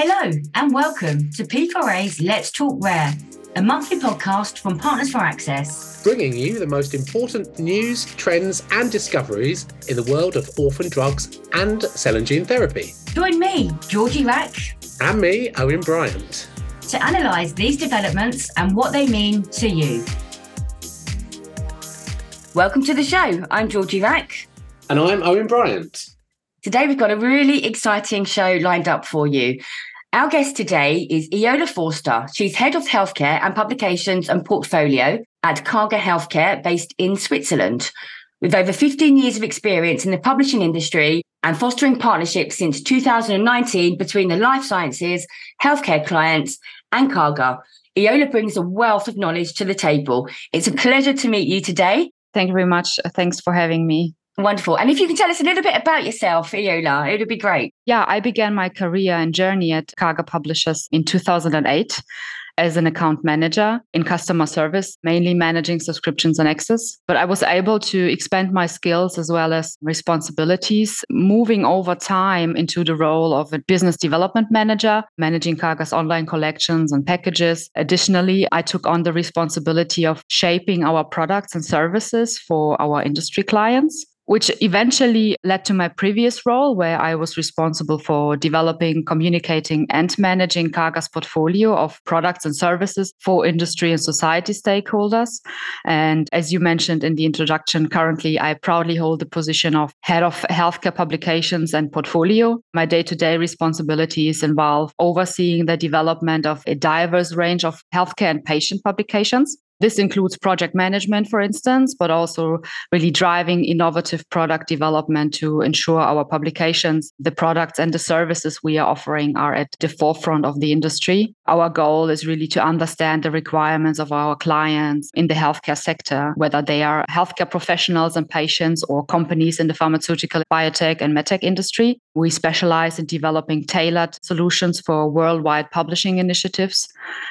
Hello, and welcome to P4A's Let's Talk Rare, a monthly podcast from Partners for Access, bringing you the most important news, trends, and discoveries in the world of orphan drugs and cell and gene therapy. Join me, Georgie Rack, and me, Owen Bryant, to analyse these developments and what they mean to you. Welcome to the show. I'm Georgie Rack. And I'm Owen Bryant. Today, we've got a really exciting show lined up for you. Our guest today is Iola Forster. She's head of healthcare and publications and portfolio at Karger Healthcare, based in Switzerland. With over 15 years of experience in the publishing industry and fostering partnerships since 2019 between the life sciences, healthcare clients, and Karger, Iola brings a wealth of knowledge to the table. It's a pleasure to meet you today. Thank you very much. Thanks for having me. Wonderful. And if you can tell us a little bit about yourself, Iola, it would be great. Yeah, I began my career and journey at Karger Publishers in 2008 as an account manager in customer service, mainly managing subscriptions and access. But I was able to expand my skills as well as responsibilities, moving over time into the role of a business development manager, managing Karger's online collections and packages. Additionally, I took on the responsibility of shaping our products and services for our industry clients which eventually led to my previous role where I was responsible for developing, communicating, and managing Karger's portfolio of products and services for industry and society stakeholders. And as you mentioned in the introduction, currently I proudly hold the position of head of healthcare publications and portfolio. My day to day responsibilities involve overseeing the development of a diverse range of healthcare and patient publications this includes project management, for instance, but also really driving innovative product development to ensure our publications, the products and the services we are offering are at the forefront of the industry. Our goal is really to understand the requirements of our clients in the healthcare sector, whether they are healthcare professionals and patients or companies in the pharmaceutical, biotech, and medtech industry. We specialize in developing tailored solutions for worldwide publishing initiatives,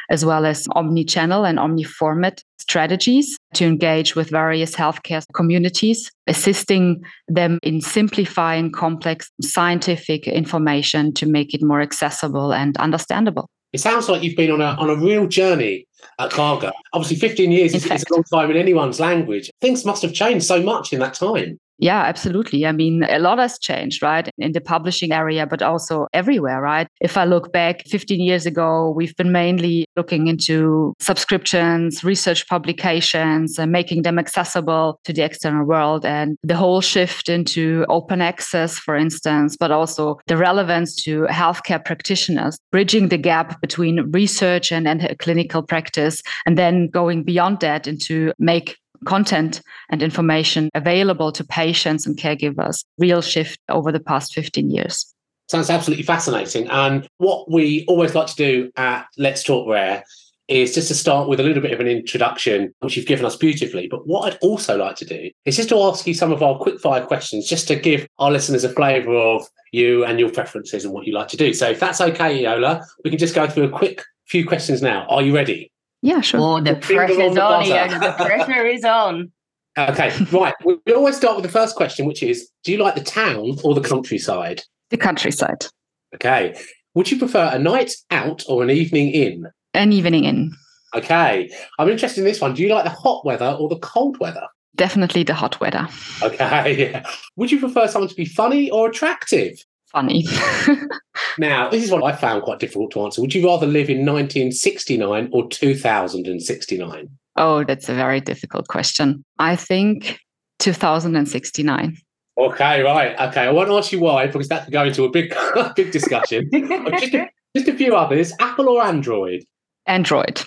as well as omni channel and omni format strategies to engage with various healthcare communities, assisting them in simplifying complex scientific information to make it more accessible and understandable. It sounds like you've been on a on a real journey at Karger. Obviously, 15 years is, is a long time in anyone's language. Things must have changed so much in that time. Yeah, absolutely. I mean, a lot has changed, right? In the publishing area, but also everywhere, right? If I look back 15 years ago, we've been mainly looking into subscriptions, research publications, and making them accessible to the external world. And the whole shift into open access, for instance, but also the relevance to healthcare practitioners, bridging the gap between research and, and clinical practice, and then going beyond that into make content and information available to patients and caregivers. Real shift over the past 15 years. Sounds absolutely fascinating. And what we always like to do at Let's Talk Rare is just to start with a little bit of an introduction, which you've given us beautifully. But what I'd also like to do is just to ask you some of our quick fire questions, just to give our listeners a flavour of you and your preferences and what you like to do. So if that's okay, Iola, we can just go through a quick few questions now. Are you ready? Yeah, sure. Oh, the, the pressure's on, on The pressure is on. Okay, right. We always start with the first question, which is Do you like the town or the countryside? The countryside. Okay. Would you prefer a night out or an evening in? An evening in. Okay. I'm interested in this one. Do you like the hot weather or the cold weather? Definitely the hot weather. Okay. Would you prefer someone to be funny or attractive? Funny. now, this is what I found quite difficult to answer. Would you rather live in 1969 or 2069? Oh, that's a very difficult question. I think 2069. Okay, right. Okay, I won't ask you why because that could go into a big, big discussion. just, a, just a few others. Apple or Android? Android.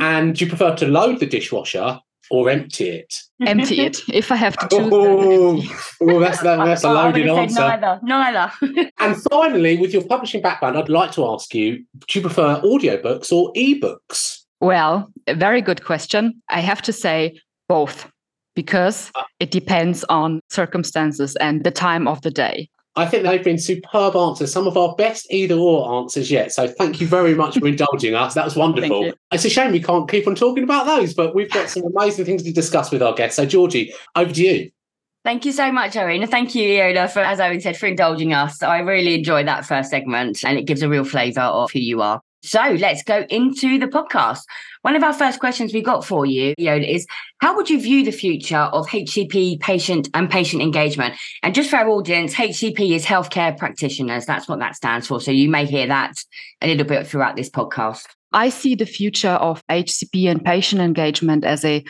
And do you prefer to load the dishwasher or empty it? Empty it. If I have to choose. Oh, oh that's, that, that's a loaded answer. Neither. Neither. and finally, with your publishing background, I'd like to ask you do you prefer audiobooks or ebooks? Well, a very good question. I have to say both because uh. it depends on circumstances and the time of the day. I think they've been superb answers, some of our best either or answers yet. So thank you very much for indulging us. That was wonderful. It's a shame we can't keep on talking about those, but we've got some amazing things to discuss with our guests. So, Georgie, over to you. Thank you so much, Owen. Thank you, Iola, for, as Owen said, for indulging us. I really enjoyed that first segment and it gives a real flavour of who you are. So let's go into the podcast. One of our first questions we got for you, Iola, is how would you view the future of HCP patient and patient engagement? And just for our audience, HCP is healthcare practitioners. That's what that stands for. So you may hear that a little bit throughout this podcast. I see the future of HCP and patient engagement as a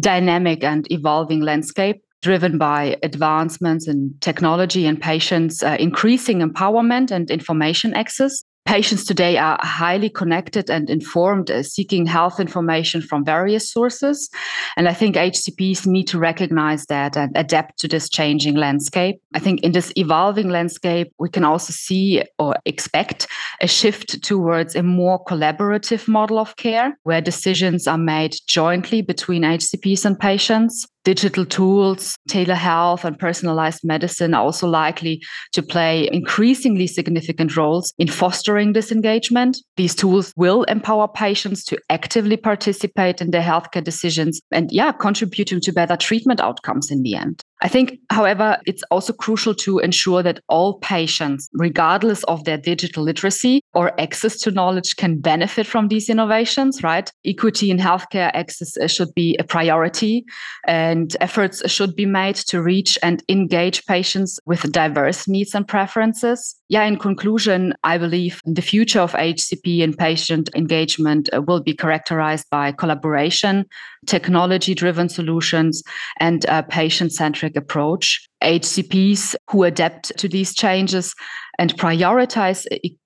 dynamic and evolving landscape driven by advancements in technology and patients' uh, increasing empowerment and information access. Patients today are highly connected and informed, uh, seeking health information from various sources. And I think HCPs need to recognize that and adapt to this changing landscape. I think in this evolving landscape, we can also see or expect a shift towards a more collaborative model of care where decisions are made jointly between HCPs and patients digital tools, telehealth, and personalized medicine are also likely to play increasingly significant roles in fostering this engagement. These tools will empower patients to actively participate in their healthcare decisions and, yeah, contributing to better treatment outcomes in the end. I think, however, it's also crucial to ensure that all patients, regardless of their digital literacy or access to knowledge, can benefit from these innovations, right? Equity in healthcare access uh, should be a priority, and efforts should be made to reach and engage patients with diverse needs and preferences. Yeah, in conclusion, I believe the future of HCP and patient engagement uh, will be characterized by collaboration, technology driven solutions, and a patient centric approach. HCPs who adapt to these changes and prioritize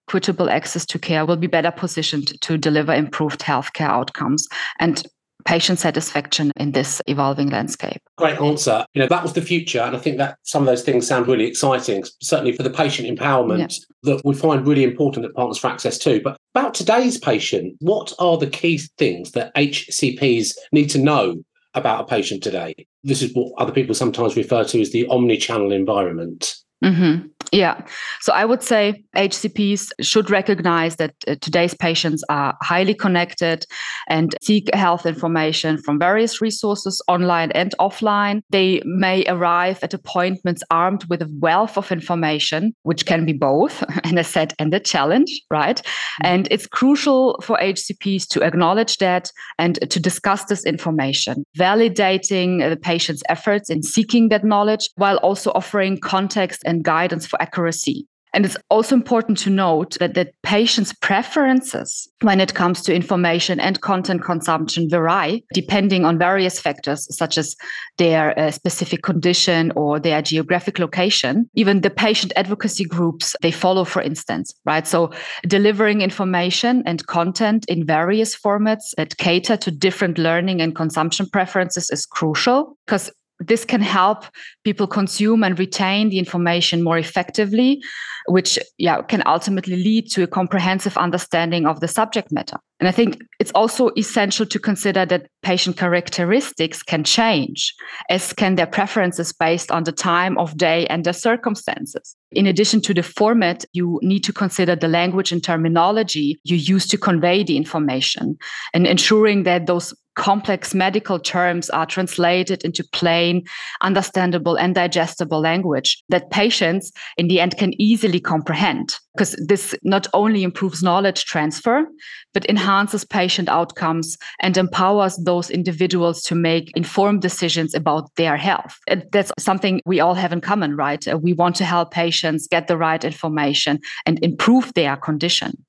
equitable access to care will be better positioned to deliver improved healthcare outcomes. And patient satisfaction in this evolving landscape. Great answer. You know, that was the future. And I think that some of those things sound really exciting, certainly for the patient empowerment yeah. that we find really important at Partners for Access too. But about today's patient, what are the key things that HCPs need to know about a patient today? This is what other people sometimes refer to as the omni-channel environment. Mm-hmm. Yeah. So I would say HCPs should recognize that uh, today's patients are highly connected and seek health information from various resources online and offline. They may arrive at appointments armed with a wealth of information, which can be both an asset and a challenge, right? Mm-hmm. And it's crucial for HCPs to acknowledge that and to discuss this information, validating the patient's efforts in seeking that knowledge while also offering context and guidance for accuracy. And it's also important to note that the patient's preferences when it comes to information and content consumption vary depending on various factors, such as their uh, specific condition or their geographic location. Even the patient advocacy groups they follow, for instance, right? So delivering information and content in various formats that cater to different learning and consumption preferences is crucial because this can help people consume and retain the information more effectively which yeah can ultimately lead to a comprehensive understanding of the subject matter. And i think it's also essential to consider that patient characteristics can change as can their preferences based on the time of day and their circumstances. In addition to the format you need to consider the language and terminology you use to convey the information and ensuring that those complex medical terms are translated into plain, understandable, and digestible language that patients in the end can easily comprehend. Because this not only improves knowledge transfer, but enhances patient outcomes and empowers those individuals to make informed decisions about their health. And that's something we all have in common, right? Uh, we want to help patients get the right information and improve their condition.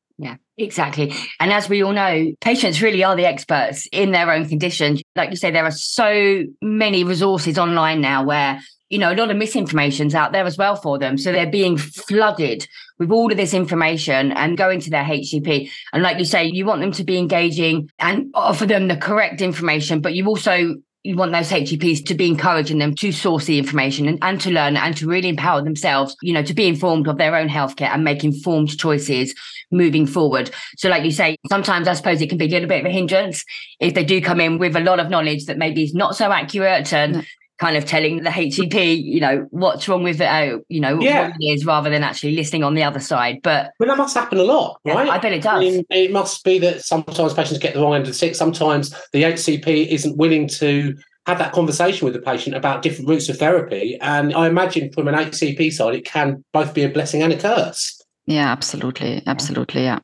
Exactly. And as we all know, patients really are the experts in their own condition. Like you say, there are so many resources online now where, you know, a lot of misinformation's out there as well for them. So they're being flooded with all of this information and going to their HCP. And like you say, you want them to be engaging and offer them the correct information, but you also you want those HCPs to be encouraging them to source the information and, and to learn and to really empower themselves, you know, to be informed of their own healthcare and make informed choices moving forward. So, like you say, sometimes I suppose it can be a little bit of a hindrance if they do come in with a lot of knowledge that maybe is not so accurate and kind of telling the HCP, you know, what's wrong with it, uh, you know, yeah. what it is, rather than actually listening on the other side. But well, that must happen a lot, right? Yeah, I bet it does. I mean, it must be that sometimes patients get the wrong end of the stick. Sometimes the HCP isn't willing to have that conversation with the patient about different routes of therapy. And I imagine from an HCP side, it can both be a blessing and a curse. Yeah, absolutely. Absolutely. Yeah.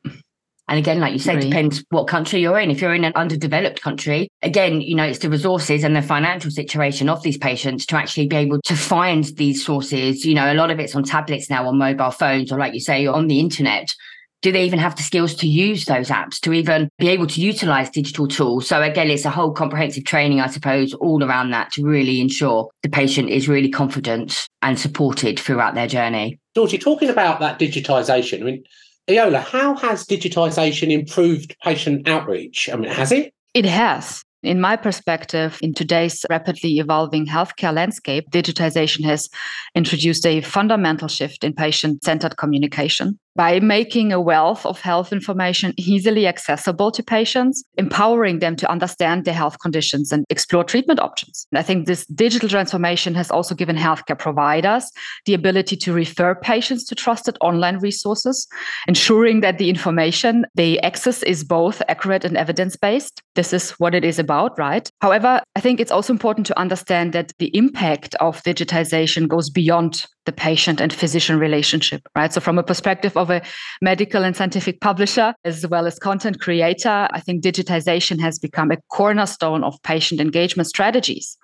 And again, like you say, Agree. depends what country you're in. If you're in an underdeveloped country, again, you know, it's the resources and the financial situation of these patients to actually be able to find these sources. You know, a lot of it's on tablets now, on mobile phones, or like you say, on the internet. Do they even have the skills to use those apps to even be able to utilize digital tools? So again, it's a whole comprehensive training, I suppose, all around that to really ensure the patient is really confident and supported throughout their journey. Georgie, talking about that digitisation, I mean, Iola, how has digitisation improved patient outreach? I mean, has it? It has. In my perspective, in today's rapidly evolving healthcare landscape, digitization has introduced a fundamental shift in patient centered communication by making a wealth of health information easily accessible to patients, empowering them to understand their health conditions and explore treatment options. And I think this digital transformation has also given healthcare providers the ability to refer patients to trusted online resources, ensuring that the information they access is both accurate and evidence based. This is what it is about, right? However, I think it's also important to understand that the impact of digitization goes beyond the patient and physician relationship, right? So, from a perspective of a medical and scientific publisher, as well as content creator, I think digitization has become a cornerstone of patient engagement strategies.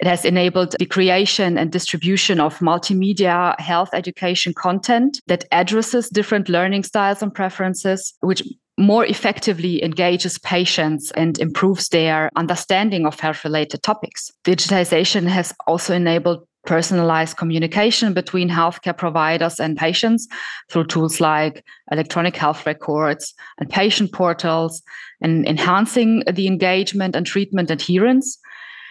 It has enabled the creation and distribution of multimedia health education content that addresses different learning styles and preferences, which more effectively engages patients and improves their understanding of health related topics. Digitization has also enabled personalized communication between healthcare providers and patients through tools like electronic health records and patient portals and enhancing the engagement and treatment adherence.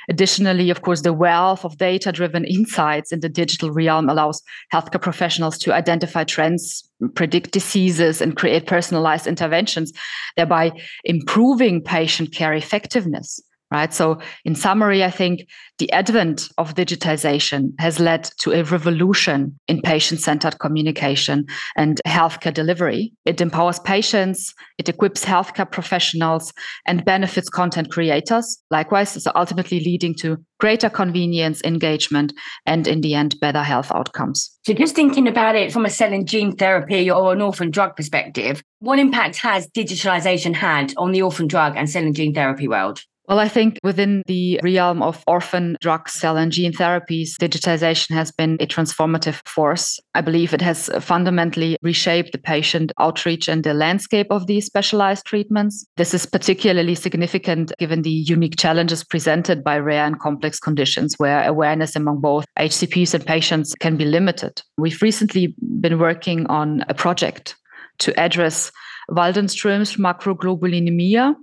Additionally, of course, the wealth of data driven insights in the digital realm allows healthcare professionals to identify trends, predict diseases, and create personalized interventions, thereby improving patient care effectiveness right? So, in summary, I think the advent of digitization has led to a revolution in patient centered communication and healthcare delivery. It empowers patients, it equips healthcare professionals, and benefits content creators. Likewise, it's ultimately leading to greater convenience, engagement, and in the end, better health outcomes. So, just thinking about it from a cell and gene therapy or an orphan drug perspective, what impact has digitalization had on the orphan drug and cell and gene therapy world? Well, I think within the realm of orphan drug, cell, and gene therapies, digitization has been a transformative force. I believe it has fundamentally reshaped the patient outreach and the landscape of these specialized treatments. This is particularly significant given the unique challenges presented by rare and complex conditions where awareness among both HCPs and patients can be limited. We've recently been working on a project to address Waldenström's macroglobulinemia,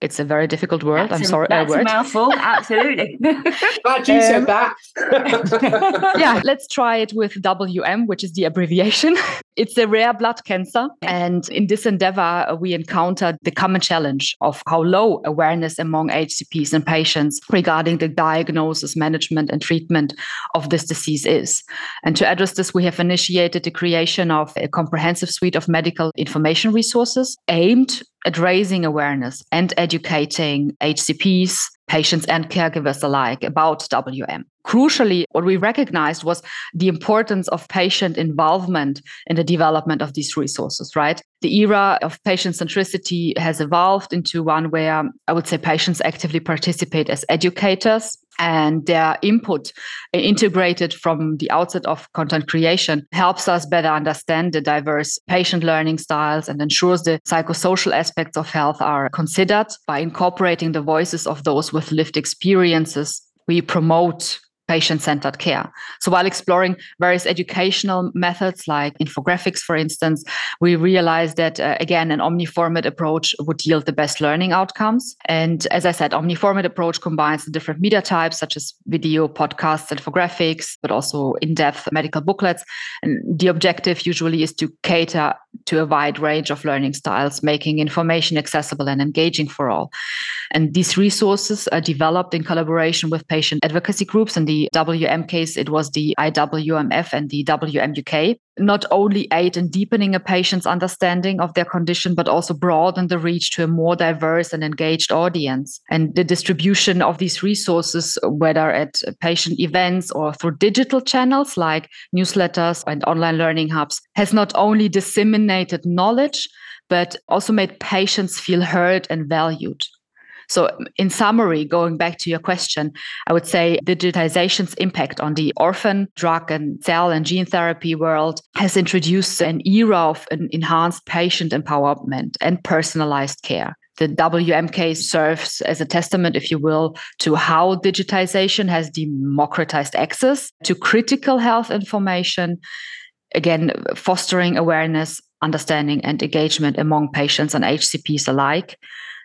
it's a very difficult word. That's I'm a, sorry. That's word. a mouthful. Absolutely. Glad you said Um, that. yeah, let's try it with WM, which is the abbreviation. It's a rare blood cancer. And in this endeavor, uh, we encountered the common challenge of how low awareness among HCPs and patients regarding the diagnosis, management, and treatment of this disease is. And to address this, we have initiated the creation of a comprehensive suite of medical information resources aimed at raising awareness and educating HCPs, patients, and caregivers alike about WM. Crucially, what we recognized was the importance of patient involvement in the development of these resources, right? The era of patient centricity has evolved into one where I would say patients actively participate as educators and their input integrated from the outset of content creation helps us better understand the diverse patient learning styles and ensures the psychosocial aspects of health are considered by incorporating the voices of those with lived experiences we promote patient centered care. So, while exploring various educational methods like infographics, for instance, we realized that, uh, again, an omniformat approach would yield the best learning outcomes. And as I said, omniformat approach combines the different media types such as video, podcasts, infographics, but also in depth medical booklets. And the objective usually is to cater to a wide range of learning styles, making information accessible and engaging for all. And these resources are developed in collaboration with patient advocacy groups and the the WM case, it was the IWMF and the WMUK, not only aid in deepening a patient's understanding of their condition, but also broaden the reach to a more diverse and engaged audience. And the distribution of these resources, whether at patient events or through digital channels like newsletters and online learning hubs, has not only disseminated knowledge, but also made patients feel heard and valued. So, in summary, going back to your question, I would say digitization's impact on the orphan drug and cell and gene therapy world has introduced an era of an enhanced patient empowerment and personalized care. The WMK serves as a testament, if you will, to how digitization has democratized access to critical health information, again, fostering awareness, understanding, and engagement among patients and HCPs alike.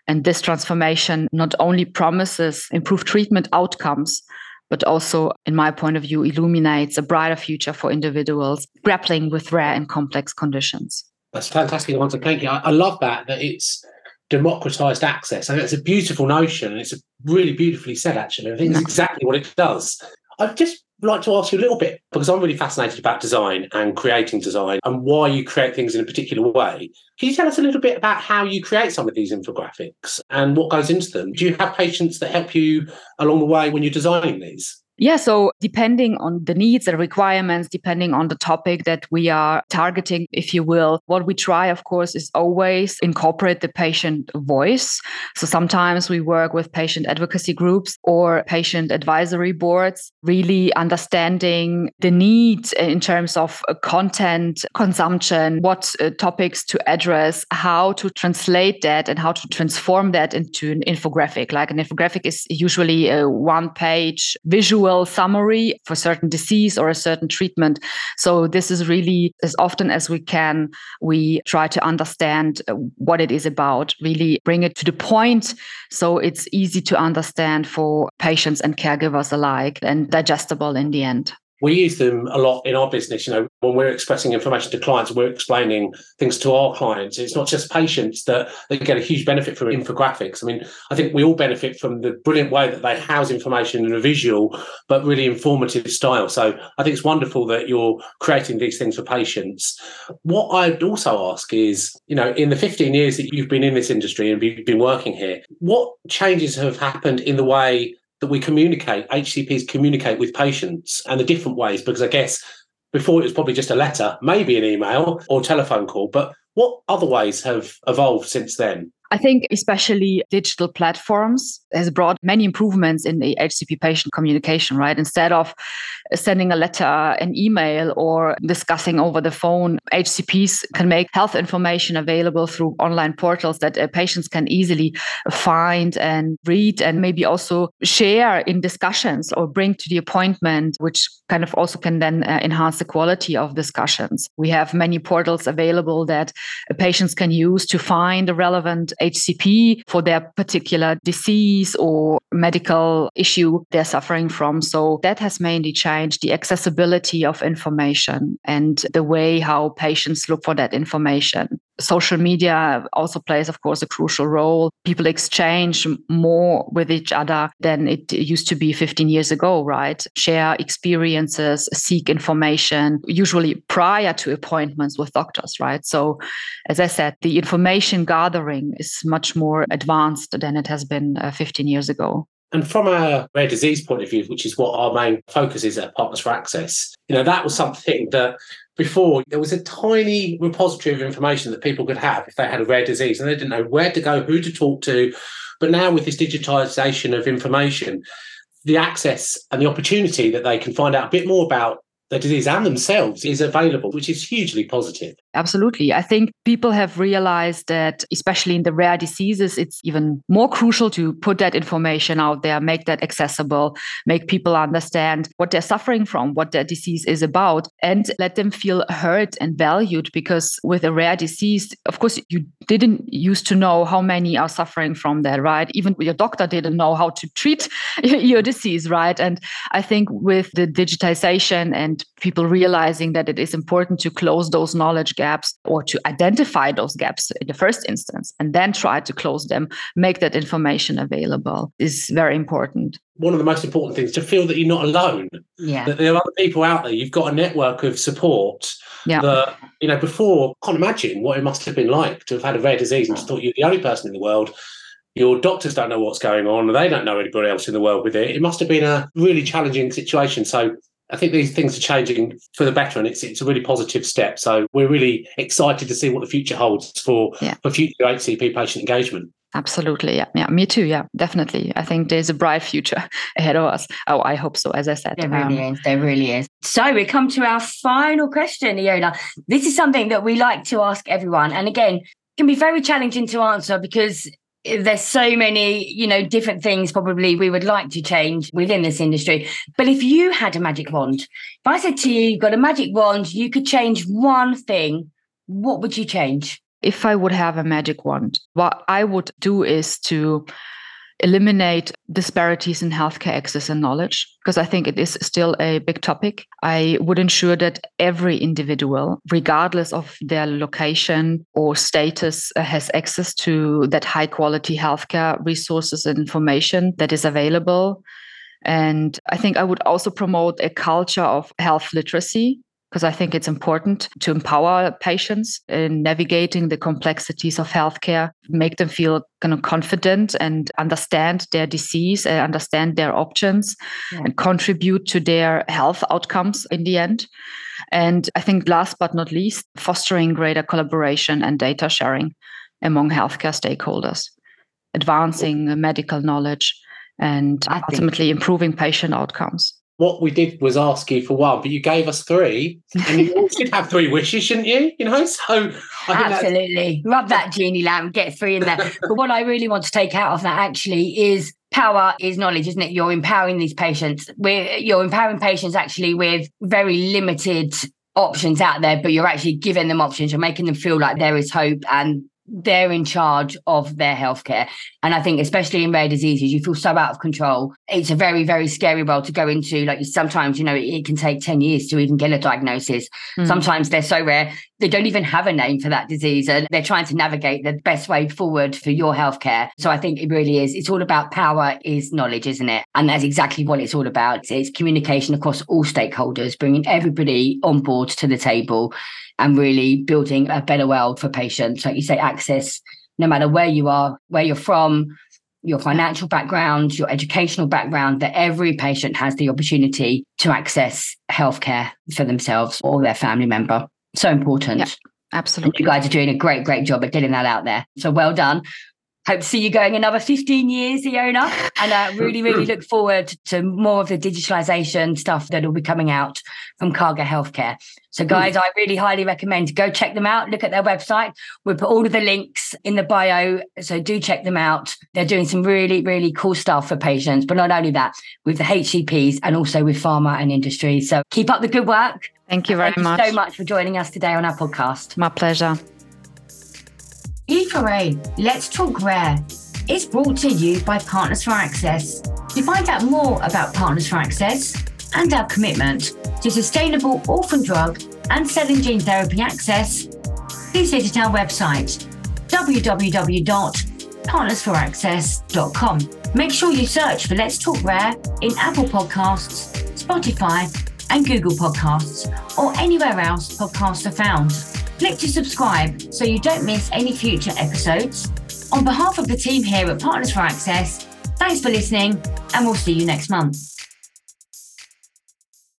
And this transformation not only promises improved treatment outcomes, but also, in my point of view, illuminates a brighter future for individuals grappling with rare and complex conditions. That's fantastic answer. Thank you. I, I love that, that it's democratized access. I think it's a beautiful notion and it's really beautifully said, actually. I think it's exactly what it does. I've just like to ask you a little bit because I'm really fascinated about design and creating design and why you create things in a particular way. Can you tell us a little bit about how you create some of these infographics and what goes into them? Do you have patients that help you along the way when you're designing these? Yeah, so depending on the needs and requirements, depending on the topic that we are targeting, if you will, what we try, of course, is always incorporate the patient voice. So sometimes we work with patient advocacy groups or patient advisory boards, really understanding the needs in terms of content consumption, what uh, topics to address, how to translate that, and how to transform that into an infographic. Like an infographic is usually a one page visual summary for certain disease or a certain treatment. So this is really as often as we can, we try to understand uh, what it is about, really bring it to the point so it's easy to understand for patients and caregivers alike and digestible in the end we use them a lot in our business. You know, when we're expressing information to clients, we're explaining things to our clients. It's not just patients that they get a huge benefit from infographics. I mean, I think we all benefit from the brilliant way that they house information in a visual but really informative style. So I think it's wonderful that you're creating these things for patients. What I'd also ask is, you know, in the 15 years that you've been in this industry and you've been working here, what changes have happened in the way that we communicate, HCPs communicate with patients and the different ways, because I guess before it was probably just a letter, maybe an email or telephone call, but what other ways have evolved since then? I think especially digital platforms has brought many improvements in the HCP patient communication, right? Instead of sending a letter, an email, or discussing over the phone, HCPs can make health information available through online portals that uh, patients can easily find and read and maybe also share in discussions or bring to the appointment, which kind of also can then uh, enhance the quality of discussions. We have many portals available that uh, patients can use to find a relevant HCP for their particular disease or medical issue they're suffering from. So that has mainly changed the accessibility of information and the way how patients look for that information social media also plays, of course, a crucial role. People exchange more with each other than it used to be 15 years ago, right? Share experiences, seek information, usually prior to appointments with doctors, right? So, as I said, the information gathering is much more advanced than it has been uh, 15 years ago. And from a rare disease point of view, which is what our main focus is at Partners for Access, you know, that was something that before there was a tiny repository of information that people could have if they had a rare disease and they didn't know where to go, who to talk to. But now with this digitization of information, the access and the opportunity that they can find out a bit more about the disease and themselves is available, which is hugely positive. Absolutely. I think people have realized that, especially in the rare diseases, it's even more crucial to put that information out there, make that accessible, make people understand what they're suffering from, what their disease is about, and let them feel heard and valued. Because with a rare disease, of course, you didn't used to know how many are suffering from that, right? Even your doctor didn't know how to treat your disease, right? And I think with the digitization and people realizing that it is important to close those knowledge gaps or to identify those gaps in the first instance and then try to close them, make that information available is very important. One of the most important things to feel that you're not alone. Yeah. That there are other people out there. You've got a network of support yeah. that, you know, before, I can't imagine what it must have been like to have had a rare disease and just thought you're the only person in the world your doctors don't know what's going on, they don't know anybody else in the world with it. It must have been a really challenging situation. So I think these things are changing for the better, and it's it's a really positive step. So we're really excited to see what the future holds for yeah. for future HCP patient engagement. Absolutely, yeah, yeah, me too, yeah, definitely. I think there's a bright future ahead of us. Oh, I hope so. As I said, there really um, is. There really is. So we come to our final question, Iona. This is something that we like to ask everyone, and again, can be very challenging to answer because there's so many, you know, different things probably we would like to change within this industry. But if you had a magic wand, if I said to you, you've got a magic wand, you could change one thing, what would you change? If I would have a magic wand, what I would do is to eliminate disparities in healthcare access and knowledge because I think it is still a big topic. I would ensure that every individual, regardless of their location or status, uh, has access to that high quality healthcare resources and information that is available. And I think I would also promote a culture of health literacy because I think it's important to empower patients in navigating the complexities of healthcare, make them feel kind of confident and understand their disease and understand their options yeah. and contribute to their health outcomes in the end. And I think last but not least, fostering greater collaboration and data sharing among healthcare stakeholders, advancing medical knowledge and ultimately improving patient outcomes what we did was ask you for one, but you gave us three, and you should have three wishes, shouldn't you? You know, so absolutely rub that genie lamp, get three in there. but what I really want to take out of that actually is power is knowledge, isn't it? You're empowering these patients. We're you're empowering patients actually with very limited options out there, but you're actually giving them options. You're making them feel like there is hope and they're in charge of their healthcare. And I think, especially in rare diseases, you feel so out of control. It's a very, very scary world to go into. Like sometimes, you know, it, it can take 10 years to even get a diagnosis. Mm. Sometimes they're so rare, they don't even have a name for that disease. And they're trying to navigate the best way forward for your healthcare. So I think it really is. It's all about power is knowledge, isn't it? And that's exactly what it's all about. It's communication across all stakeholders, bringing everybody on board to the table and really building a better world for patients. Like you say, access, no matter where you are, where you're from, your financial background, your educational background, that every patient has the opportunity to access healthcare for themselves or their family member. So important. Yeah, absolutely. And you guys are doing a great, great job at getting that out there. So well done. Hope to see you going another 15 years, Iona. And I uh, really, really look forward to more of the digitalization stuff that will be coming out from Karger Healthcare. So, guys, I really highly recommend go check them out. Look at their website. We'll put all of the links in the bio. So, do check them out. They're doing some really, really cool stuff for patients, but not only that, with the HCPs and also with pharma and industry. So, keep up the good work. Thank you very Thank much. You so much for joining us today on our podcast. My pleasure. P4A, Let's Talk Rare is brought to you by Partners for Access. To find out more about Partners for Access and our commitment to sustainable orphan drug and cell and gene therapy access, please visit our website www.partnersforaccess.com. Make sure you search for Let's Talk Rare in Apple Podcasts, Spotify, and Google Podcasts, or anywhere else podcasts are found. Click to subscribe so you don't miss any future episodes. On behalf of the team here at Partners for Access, thanks for listening, and we'll see you next month.